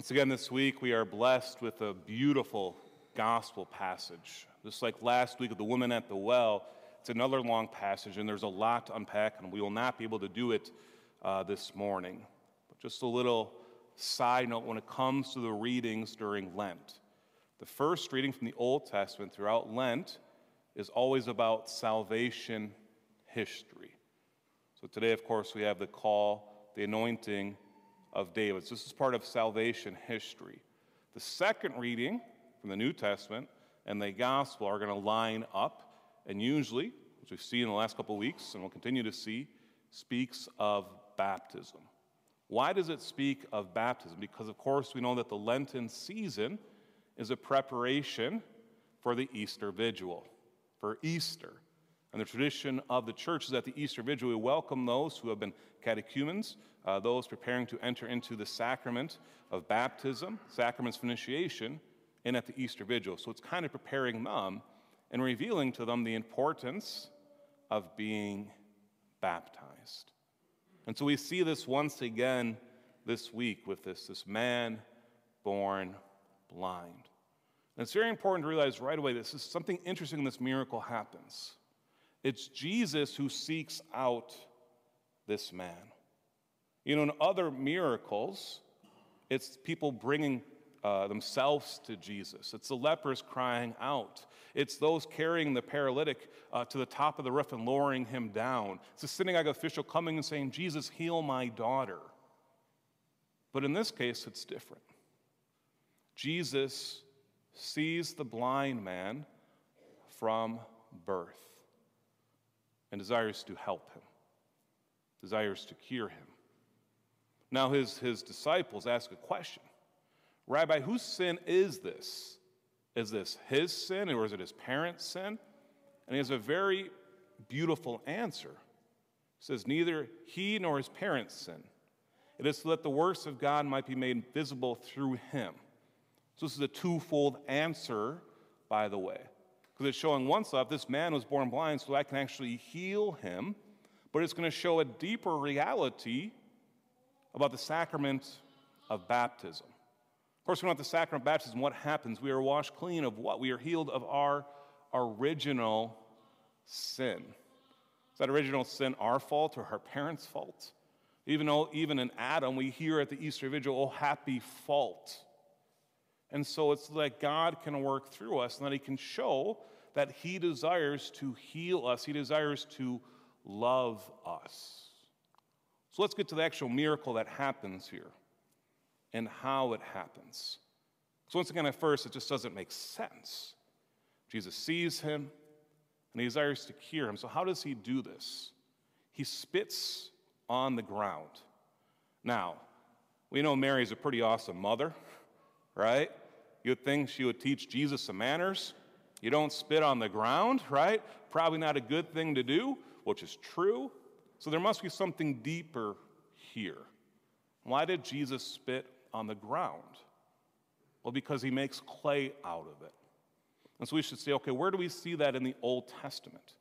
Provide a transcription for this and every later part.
Once again, this week we are blessed with a beautiful gospel passage. Just like last week with the woman at the well, it's another long passage, and there's a lot to unpack, and we will not be able to do it uh, this morning. But just a little side note when it comes to the readings during Lent. The first reading from the Old Testament throughout Lent is always about salvation history. So today, of course, we have the call, the anointing of David. So this is part of salvation history. The second reading from the New Testament and the gospel are going to line up, and usually, which we've seen in the last couple of weeks and we'll continue to see, speaks of baptism. Why does it speak of baptism? Because, of course, we know that the Lenten season is a preparation for the Easter Vigil, for Easter. And the tradition of the church is that the Easter Vigil, we welcome those who have been catechumens, uh, those preparing to enter into the sacrament of baptism, sacraments of initiation, and at the Easter Vigil. So it's kind of preparing them and revealing to them the importance of being baptized. And so we see this once again this week with this, this man born blind. And it's very important to realize right away this is something interesting in this miracle happens. It's Jesus who seeks out this man. You know, in other miracles, it's people bringing uh, themselves to Jesus. It's the lepers crying out. It's those carrying the paralytic uh, to the top of the roof and lowering him down. It's a synagogue official coming and saying, Jesus, heal my daughter. But in this case, it's different. Jesus sees the blind man from birth and desires to help him, desires to cure him. Now, his, his disciples ask a question Rabbi, whose sin is this? Is this his sin or is it his parents' sin? And he has a very beautiful answer. He says, Neither he nor his parents sin. It is so that the works of God might be made visible through him. So, this is a twofold answer, by the way, because it's showing one side, this man was born blind, so I can actually heal him, but it's going to show a deeper reality about the sacrament of baptism. Of course, we at the sacrament of baptism, what happens? We are washed clean of what? We are healed of our original sin. Is that original sin our fault or our parents' fault? Even though, even in Adam, we hear at the Easter Vigil, oh, happy fault. And so it's that God can work through us and that He can show that He desires to heal us, He desires to love us. So let's get to the actual miracle that happens here and how it happens. So, once again, at first, it just doesn't make sense. Jesus sees him and he desires to cure him. So, how does he do this? He spits on the ground. Now, we know Mary's a pretty awesome mother, right? You'd think she would teach Jesus some manners. You don't spit on the ground, right? Probably not a good thing to do, which is true. So there must be something deeper here. Why did Jesus spit on the ground? Well, because he makes clay out of it. And so we should say, okay, where do we see that in the Old Testament?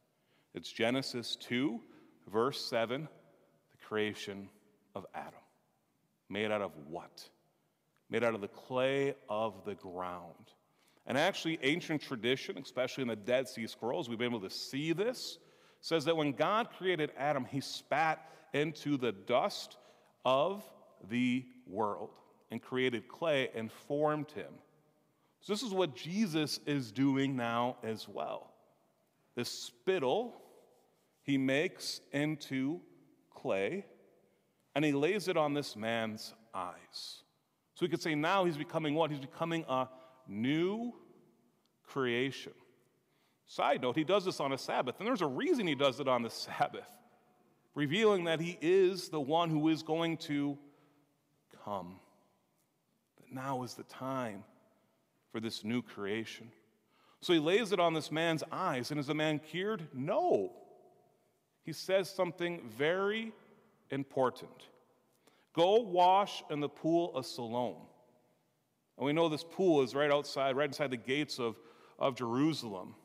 It's Genesis 2, verse 7, the creation of Adam. Made out of what? Made out of the clay of the ground. And actually, ancient tradition, especially in the Dead Sea Scrolls, we've been able to see this, says that when God created Adam, he spat into the dust of the world and created clay and formed him. So, this is what Jesus is doing now as well. The spittle he makes into clay and he lays it on this man's eyes. So, we could say now he's becoming what? He's becoming a new creation. Side note, he does this on a Sabbath, and there's a reason he does it on the Sabbath, revealing that he is the one who is going to come That now is the time for this new creation. So he lays it on this man's eyes, and is the man cured? No. He says something very important Go wash in the pool of Siloam. And we know this pool is right outside, right inside the gates of, of Jerusalem,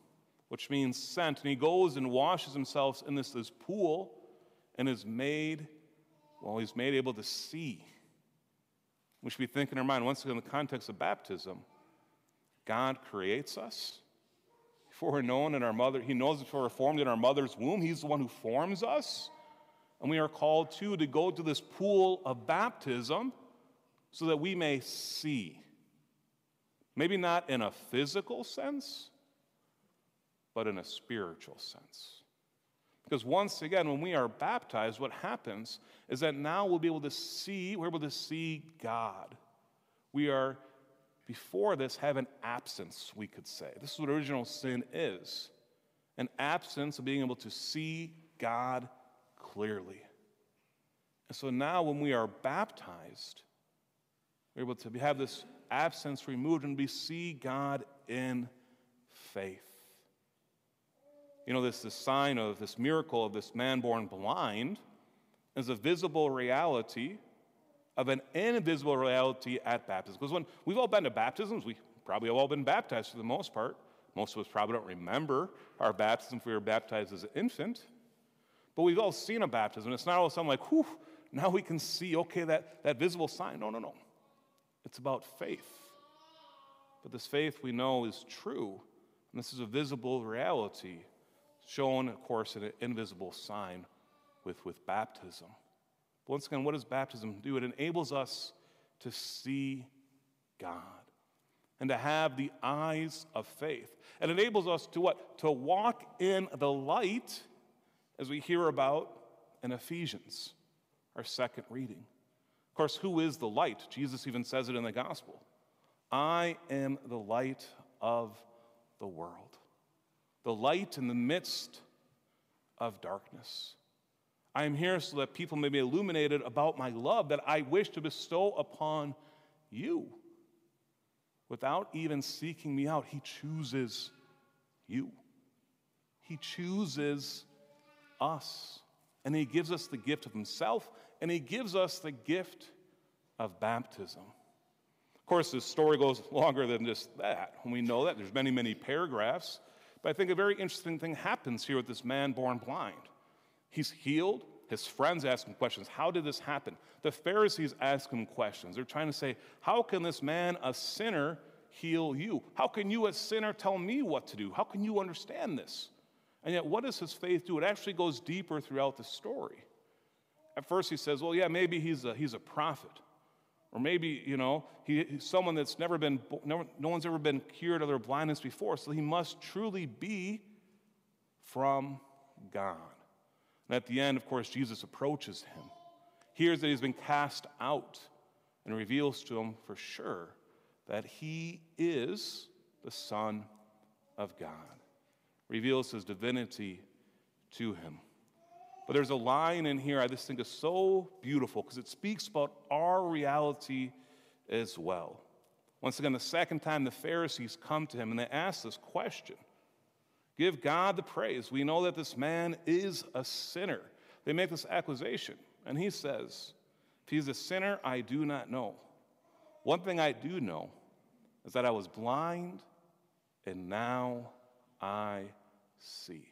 which means sent. And he goes and washes himself in this, this pool and is made, well, he's made able to see. We should be thinking in our mind, once again, in the context of baptism, God creates us. Before we're known in our mother, He knows before we're formed in our mother's womb. He's the one who forms us. And we are called too to go to this pool of baptism so that we may see. Maybe not in a physical sense, but in a spiritual sense. Because once again, when we are baptized, what happens is that now we'll be able to see, we're able to see God. We are, before this, have an absence, we could say. This is what original sin is an absence of being able to see God clearly. And so now, when we are baptized, we're able to have this absence removed and we see God in faith. You know, this, this sign of this miracle of this man born blind is a visible reality of an invisible reality at baptism. Because when we've all been to baptisms, we probably have all been baptized for the most part. Most of us probably don't remember our baptism if we were baptized as an infant. But we've all seen a baptism. It's not all of a sudden like, whew, now we can see, okay, that, that visible sign. No, no, no. It's about faith. But this faith we know is true, and this is a visible reality, shown, of course, in an invisible sign with, with baptism. But once again, what does baptism do? It enables us to see God and to have the eyes of faith. It enables us to what? To walk in the light as we hear about in Ephesians, our second reading. Of course, who is the light? Jesus even says it in the gospel. I am the light of the world, the light in the midst of darkness. I am here so that people may be illuminated about my love that I wish to bestow upon you. Without even seeking me out, He chooses you. He chooses us. And He gives us the gift of Himself, and He gives us the gift of baptism. Of course, this story goes longer than just that. We know that there's many, many paragraphs. But I think a very interesting thing happens here with this man born blind. He's healed. His friends ask him questions. How did this happen? The Pharisees ask him questions. They're trying to say, How can this man, a sinner, heal you? How can you, a sinner, tell me what to do? How can you understand this? And yet, what does his faith do? It actually goes deeper throughout the story. At first, he says, Well, yeah, maybe he's a, he's a prophet. Or maybe, you know, he, he's someone that's never been, never, no one's ever been cured of their blindness before. So he must truly be from God. And at the end, of course, Jesus approaches him, hears that he's been cast out, and reveals to him for sure that he is the Son of God, reveals his divinity to him. But there's a line in here I just think is so beautiful because it speaks about our reality as well. Once again, the second time the Pharisees come to him and they ask this question Give God the praise. We know that this man is a sinner. They make this accusation, and he says, If he's a sinner, I do not know. One thing I do know is that I was blind, and now I see.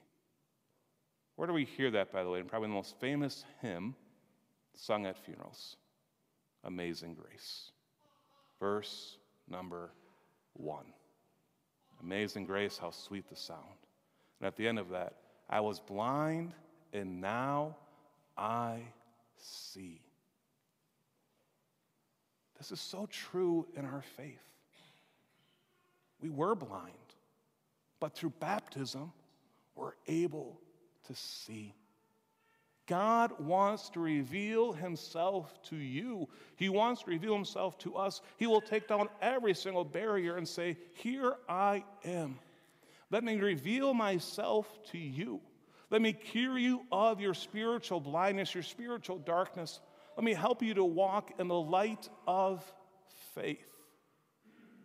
Where do we hear that, by the way? And probably the most famous hymn sung at funerals Amazing Grace. Verse number one. Amazing grace, how sweet the sound. And at the end of that, I was blind and now I see. This is so true in our faith. We were blind, but through baptism, we're able to see. God wants to reveal himself to you. He wants to reveal himself to us. He will take down every single barrier and say, Here I am. Let me reveal myself to you. Let me cure you of your spiritual blindness, your spiritual darkness. Let me help you to walk in the light of faith.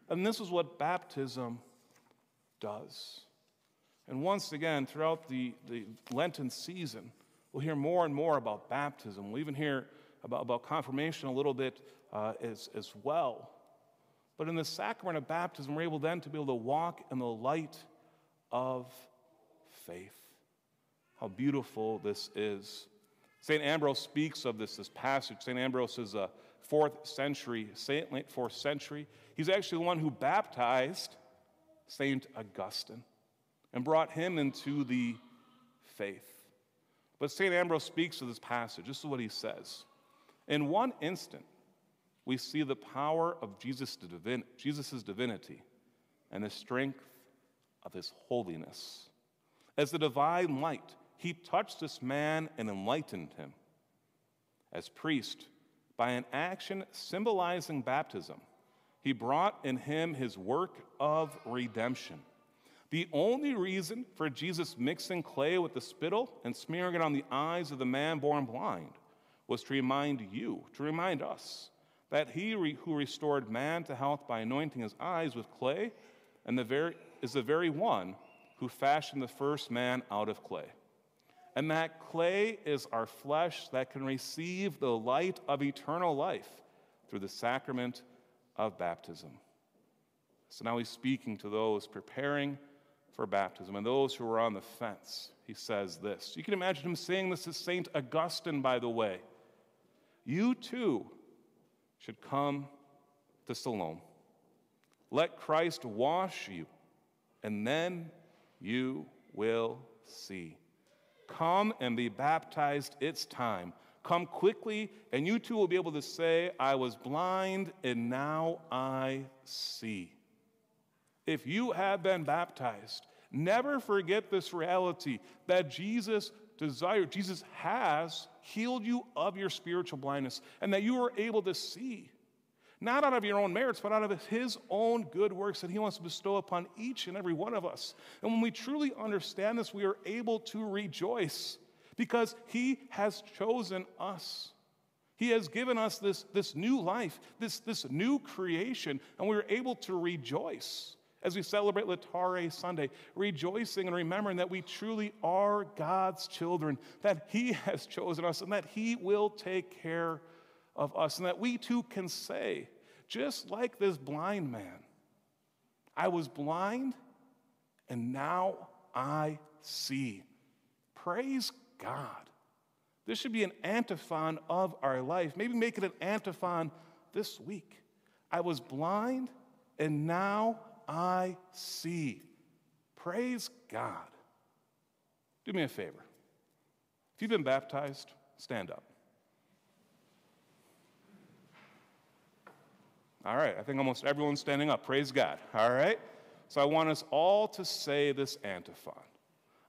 And this is what baptism does. And once again, throughout the, the Lenten season, we'll hear more and more about baptism. We'll even hear about, about confirmation a little bit uh, as, as well. But in the sacrament of baptism, we're able then to be able to walk in the light of faith. How beautiful this is. St. Ambrose speaks of this, this passage. St. Ambrose is a, fourth century, saint, late fourth century. He's actually the one who baptized Saint Augustine and brought him into the faith. But St. Ambrose speaks of this passage. This is what he says. In one instant, we see the power of Jesus' divin- Jesus' divinity and the strength of his holiness. As the divine light, he touched this man and enlightened him. As priest, by an action symbolizing baptism, he brought in him his work of redemption. The only reason for Jesus mixing clay with the spittle and smearing it on the eyes of the man born blind was to remind you, to remind us, that he re- who restored man to health by anointing his eyes with clay and the very, is the very one who fashioned the first man out of clay. And that clay is our flesh that can receive the light of eternal life through the sacrament of baptism. So now he's speaking to those preparing for baptism and those who are on the fence. He says this. You can imagine him saying this to St. Augustine, by the way. You too should come to Siloam. Let Christ wash you, and then you will see. Come and be baptized, it's time. Come quickly, and you too will be able to say, I was blind, and now I see. If you have been baptized, never forget this reality that Jesus desired, Jesus has healed you of your spiritual blindness, and that you are able to see, not out of your own merits, but out of His own good works that He wants to bestow upon each and every one of us. And when we truly understand this, we are able to rejoice because He has chosen us. He has given us this, this new life, this, this new creation, and we're able to rejoice as we celebrate Laetare Sunday, rejoicing and remembering that we truly are God's children, that He has chosen us, and that He will take care of us, and that we too can say, just like this blind man, I was blind, and now I see. Praise God. This should be an antiphon of our life. Maybe make it an antiphon this week. I was blind, and now I see. Praise God. Do me a favor. If you've been baptized, stand up. All right, I think almost everyone's standing up. Praise God. All right? So I want us all to say this antiphon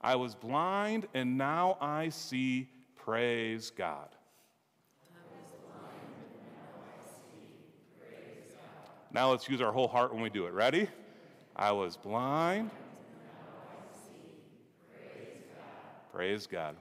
I was blind and now I see. Praise God. Now let's use our whole heart when we do it. Ready? I was blind. Praise God. Praise God.